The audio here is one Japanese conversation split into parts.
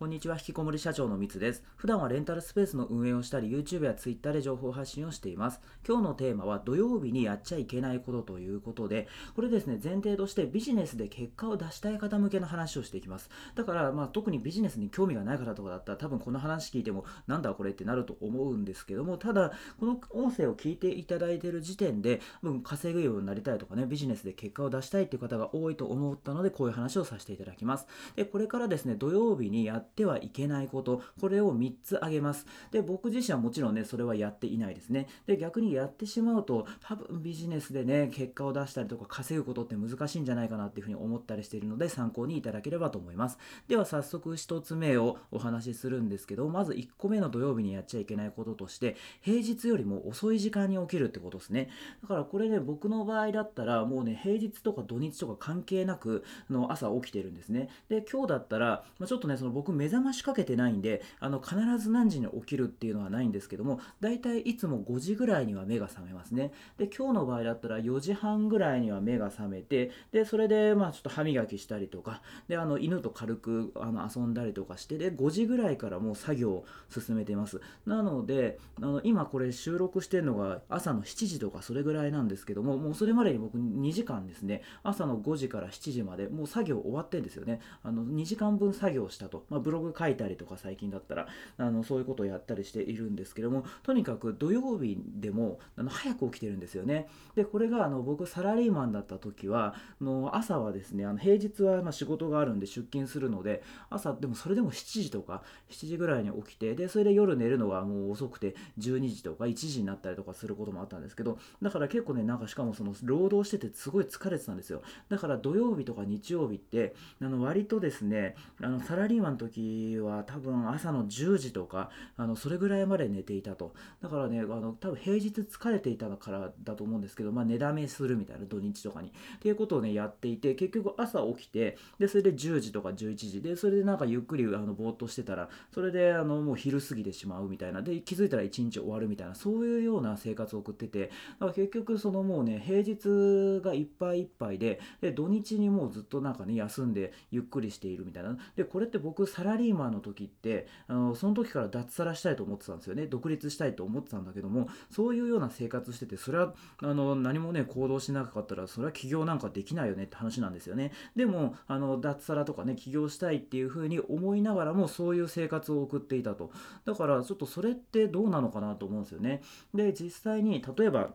こんにちは、引きこもり社長のみつです。普段はレンタルスペースの運営をしたり、YouTube や Twitter で情報発信をしています。今日のテーマは土曜日にやっちゃいけないことということで、これですね、前提としてビジネスで結果を出したい方向けの話をしていきます。だから、まあ、特にビジネスに興味がない方とかだったら、多分この話聞いても、なんだこれってなると思うんですけども、ただ、この音声を聞いていただいている時点で、分稼ぐようになりたいとかね、ビジネスで結果を出したいっていう方が多いと思ったので、こういう話をさせていただきます。で、これからですね、土曜日にやってはいけないこと、これを3つ挙げます。で、僕自身はもちろんね、それはやっていないですね。で、逆にやってしまうと、多分ビジネスでね、結果を出したりとか稼ぐことって難しいんじゃないかなっていうふうに思ったりしているので、参考にいただければと思います。では、早速1つ目をお話しするんですけど、まず1個目の土曜日にやっちゃいけないこととして、平日よりも遅い時間に起きるってことですね。だからこれね、僕の場合だったら、もうね、平日とか土日とか関係なく、の朝起きてるんですね。で、今日だったら、まあ、ちょっとね、その僕目覚ましかけてないんで、あの必ず何時に起きるっていうのはないんですけども、大体いつも5時ぐらいには目が覚めますね。で、今日の場合だったら4時半ぐらいには目が覚めて、で、それでまあちょっと歯磨きしたりとか、で、あの犬と軽くあの遊んだりとかして、で、5時ぐらいからもう作業を進めてます。なので、あの今これ収録してるのが朝の7時とかそれぐらいなんですけども、もうそれまでに僕2時間ですね、朝の5時から7時までもう作業終わってんですよね。あの2時間分作業したと。ま、ブログ書いたりとか最近だったら、あのそういうことをやったりしているんですけども、とにかく土曜日でもあの早く起きてるんですよね。で、これがあの僕サラリーマンだった時は、の朝はですね、あの平日はま仕事があるんで出勤するので、朝、でもそれでも7時とか7時ぐらいに起きて、で、それで夜寝るのがもう遅くて12時とか1時になったりとかすることもあったんですけど、だから結構ね、なんかしかもその労働しててすごい疲れてたんですよ。だから土曜日とか日曜日って、あの割とですね、あのサラリーマンの時時は多分朝の10時とか、あのそれぐらいまで寝ていたと。だからね、あの多分平日疲れていたからだと思うんですけど、まあ、寝だめするみたいな土日とかに。っていうことをね、やっていて、結局朝起きて、で、それで10時とか11時で、それでなんかゆっくりあのぼーっとしてたら、それであのもう昼過ぎてしまうみたいな、で、気づいたら1日終わるみたいな、そういうような生活を送ってて、だから結局そのもうね、平日がいっぱいいっぱいで、で、土日にもうずっとなんかね、休んでゆっくりしているみたいな。で、これって僕サラリーマンの時って、あのその時から脱サラしたいと思ってたんですよね。独立したいと思ってたんだけども、そういうような生活してて、それはあの何もね、行動しなかったら、それは起業なんかできないよねって話なんですよね。でも、あの脱サラとかね、起業したいっていうふうに思いながらも、そういう生活を送っていたと。だから、ちょっとそれってどうなのかなと思うんですよね。で、実際に、例えば、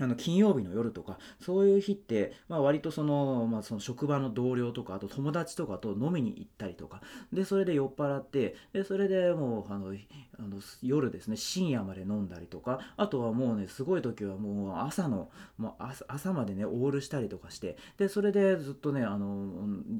あの金曜日の夜とか、そういう日って、まあ、割とその、まあ、その職場の同僚とか、あと友達とかと飲みに行ったりとか、で、それで酔っ払って、で、それでもう、あの、あの夜ですね、深夜まで飲んだりとか、あとはもうね、すごい時はもう朝の、もう朝朝までね、オールしたりとかして、で、それでずっとね、あの、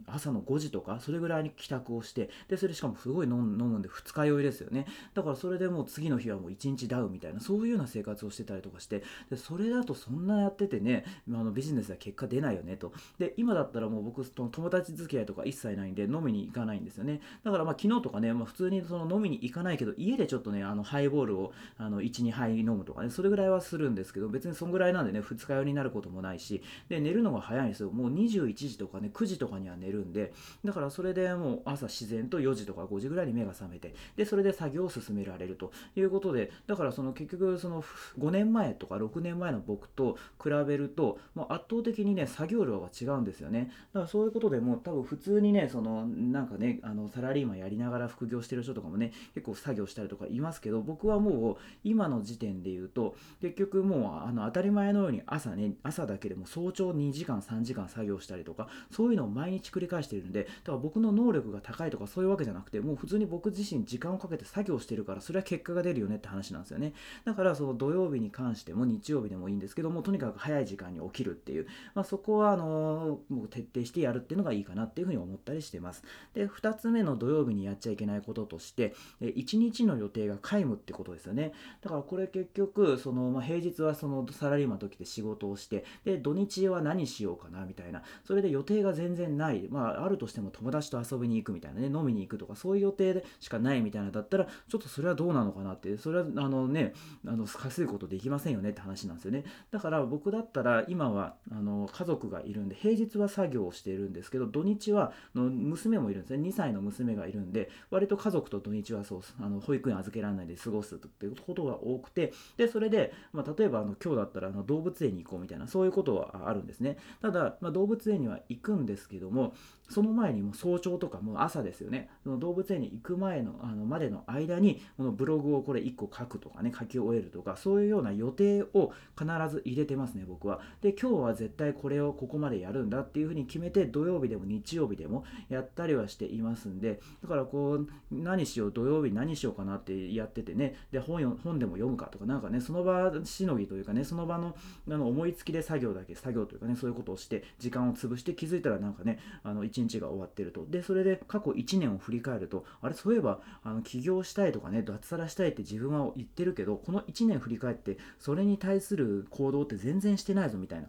朝の5時とか、それぐらいに帰宅をして、で、それしかもすごい飲むんで、二日酔いですよね。だからそれでもう次の日はもう一日ダウンみたいな、そういうような生活をしてたりとかして、で、それだとそんなやっててね、あのビジネスは結果出ないよねと。で、今だったらもう僕、友達付き合いとか一切ないんで、飲みに行かないんですよね。だからまあ昨日とかね、まあ、普通にその飲みに行かないけど、家でちょっとね、あのハイボールをあの1、2杯飲むとかね、それぐらいはするんですけど、別にそんぐらいなんでね、二日酔いになることもないし、で、寝るのが早いんですよ。もう21時とかね、9時とかには寝るんで、だからそれでもう朝自然と4時とか5時ぐらいに目が覚めて、で、それで作業を進められるということで、だからその結局その5年前とか6年前の僕僕と比べると、もう圧倒的にね、作業量が違うんですよね。だからそういうことでもう多分普通にね、そのなんかね、あのサラリーマンやりながら副業してる人とかもね、結構作業したりとかいますけど、僕はもう今の時点で言うと、結局もうあの当たり前のように朝ね、朝だけでも早朝2時間、3時間作業したりとか、そういうのを毎日繰り返しているので、だから僕の能力が高いとかそういうわけじゃなくて、もう普通に僕自身時間をかけて作業してるから、それは結果が出るよねって話なんですよね。だからその土曜日に関しても日曜日でもいいんですですけども、とにかく早い時間に起きるっていう、まあ、そこはあのもう徹底してやるっていうのがいいかなっていうふうに思ったりしてます。で、2つ目の土曜日にやっちゃいけないこととして、1日の予定が皆無ってことですよね。だからこれ結局その、まあ、平日はそのサラリーマンの時で仕事をしてで土日は何しようかなみたいな。それで予定が全然ない。まああるとしても友達と遊びに行くみたいなね。飲みに行くとかそういう予定でしかないみたいなだったらちょっとそれはどうなのかなって。それはあのねあの稼ぐことできませんよねって話なんですよね。だから僕だったら今はあの家族がいるんで平日は作業をしているんですけど土日はの娘もいるんですね。2歳の娘がいるんで割と家族と土日はそうあの保育園預けられないで過ごすっていうことが多くてでそれで、まあ、例えばあの今日だったらあの動物園に行こうみたいなそういうことはあるんですね。ただ、まあ、動物園には行くんですけどもその前にも早朝とかもう朝ですよね。その動物園に行く前のあのまでの間にこのブログをこれ1個書くとかね書き終えるとかそういうような予定を必ず入れてますね僕は。で今日は絶対これをここまでやるんだっていうふうに決めて土曜日でも日曜日でもやったりはしていますんでだからこう何しよう土曜日何しようかなってやっててねで本本でも読むかとかなんかねその場しのぎというかねその場のあの思いつきで作業だけ作業というかねそういうことをして時間を潰して気づいたらなんかねあの1日が終わってると。でそれで過去1年を振り返るとあれそういえばあの起業したいとかね脱サラしたいって自分は言ってるけどこの1年振り返ってそれに対する行動って全然してないぞみたいな。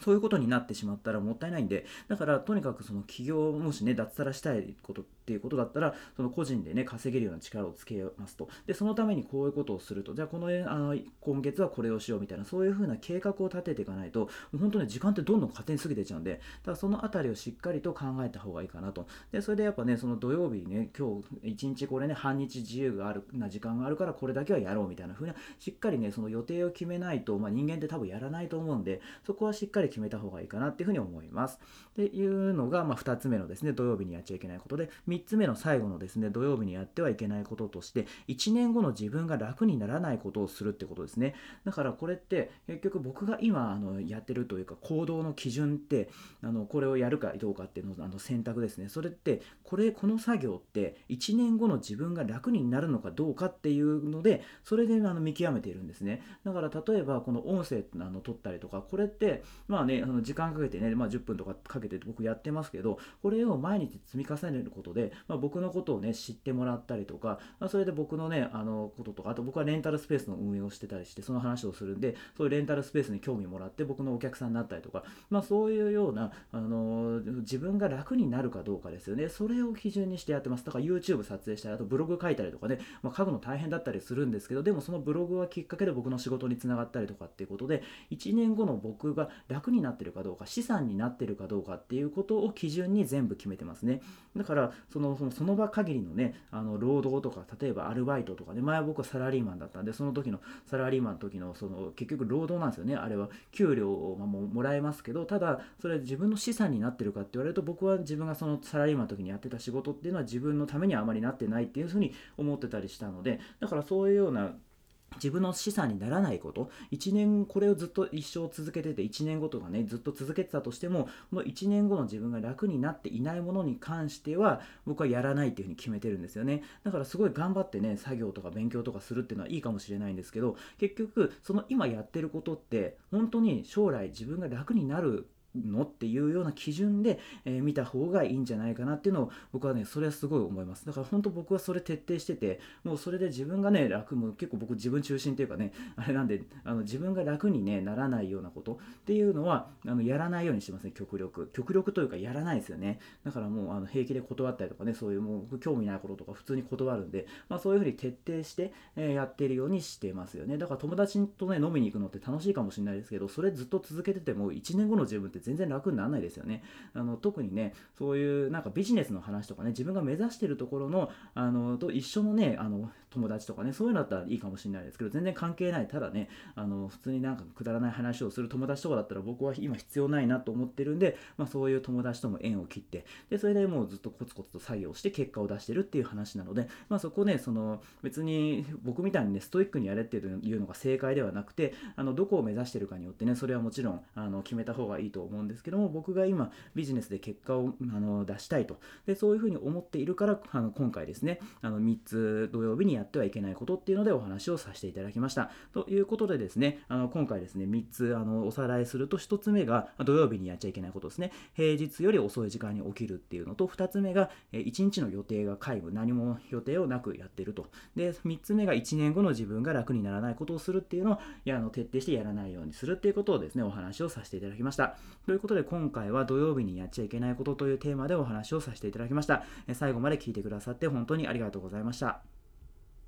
そういうことになってしまったらもったいないんで、だからとにかくその起業、もしね、脱サラしたいことっていうことだったら、その個人でね、稼げるような力をつけますと。で、そのためにこういうことをすると。じゃあ、このあの今月はこれをしようみたいな、そういうふうな計画を立てていかないと、本当に時間ってどんどん勝手に過ぎてちゃうんで、だからそのあたりをしっかりと考えた方がいいかなと。で、それでやっぱね、その土曜日ね、今日一日これね、半日自由があるな時間があるから、これだけはやろうみたいなふうな、しっかりね、その予定を決めないと、まあ、人間って多分やらないと思うんで、そこはしっかり決めた方がいいかなっていうふうに思います。っていうのが、まあ、2つ目のですね、土曜日にやっちゃいけないことで、3つ目の最後のですね、土曜日にやってはいけないこととして、1年後の自分が楽にならないことをするってことですね。だからこれって結局僕が今あのやってるというか行動の基準ってあのこれをやるかどうかっていうのあの選択ですね。それってこれこの作業って1年後の自分が楽になるのかどうかっていうのでそれであの見極めているんですね。だから例えばこの音声あの撮ったりとかこれってまあねあの時間かけてね、まあ、10分とかかけて僕やってますけどこれを毎日積み重ねることで、まあ、僕のことをね知ってもらったりとか、まあ、それで僕のねあのこととかあと僕はレンタルスペースの運営をしてたりしてその話をするんでそういうレンタルスペースに興味もらって僕のお客さんになったりとか、まあ、そういうようなあの自分が楽になるかどうかですよね。それを基準にしてやってます。だから YouTube 撮影したりあとブログ書いたりとかね、まあ、書くの大変だったりするんですけどでもそのブログはきっかけで僕の仕事につながったりとかっていうことで1年後の僕が楽になってるかどうか資産になってるかどうかっていうことを基準に全部決めてますね。だからそのそのその場限りのねあの労働とか例えばアルバイトとかね前は僕はサラリーマンだったんでその時のサラリーマンの時のその結局労働なんですよねあれは。給料をももらえますけどただそれ自分の資産になってるかって言われると僕は自分がそのサラリーマンの時にやってた仕事っていうのは自分のためにはあまりなってないっていうふうに思ってたりしたのでだからそういうような自分の資産にならないこと。1年これをずっと一生続けてて1年後とかねずっと続けてたとしてもこの1年後の自分が楽になっていないものに関しては僕はやらないっていうふうに決めてるんですよね。だからすごい頑張ってね作業とか勉強とかするっていうのはいいかもしれないんですけど結局その今やってることって本当に将来自分が楽になるの？っていうような基準で、えー、見た方がいいんじゃないかなっていうのを僕はねそれはすごい思います。だから本当僕はそれ徹底しててもうそれで自分がね楽も結構僕自分中心っていうかねあれなんであの自分が楽に、ね、ならないようなことっていうのはあのやらないようにしてますね極力。極力というかやらないですよね。だからもうあの平気で断ったりとかねそういうもう興味ないこととか普通に断るんで、まあ、そういうふうに徹底して、えー、やってるようにしてますよね。だから友達とね飲みに行くのって楽しいかもしれないですけどそれずっと続けてても1年後の自分って全然楽にならないですよね。あの特にね、そういうなんかビジネスの話とかね、自分が目指してるところの、あのと一緒のね、あの友達とかね、そういうのだったらいいかもしれないですけど、全然関係ない、ただね、あの普通になんかくだらない話をする友達とかだったら僕は今必要ないなと思ってるんで、まあ、そういう友達とも縁を切って、で、それでもうずっとコツコツと作業して結果を出してるっていう話なので、まあ、そこね、その別に僕みたいにね、ストイックにやれっていうのが正解ではなくて、あのどこを目指してるかによってね、それはもちろんあの決めた方がいいと思うんですけども僕が今ビジネスで結果をあの出したいと。でそういうふうに思っているからあの今回ですねあの3つ土曜日にやってってはいけないことっていうのでお話をさせていただきました。ということでですねあの今回ですね3つあのおさらいすると1つ目が土曜日にやっちゃいけないことですね。平日より遅い時間に起きるっていうのと2つ目が1日の予定が皆無何も予定をなくやってると。で3つ目が1年後の自分が楽にならないことをするっていうのをいやあの徹底してやらないようにするっていうことをですねお話をさせていただきました。ということで今回は土曜日にやっちゃいけないことというテーマでお話をさせていただきました。最後まで聞いてくださって本当にありがとうございました。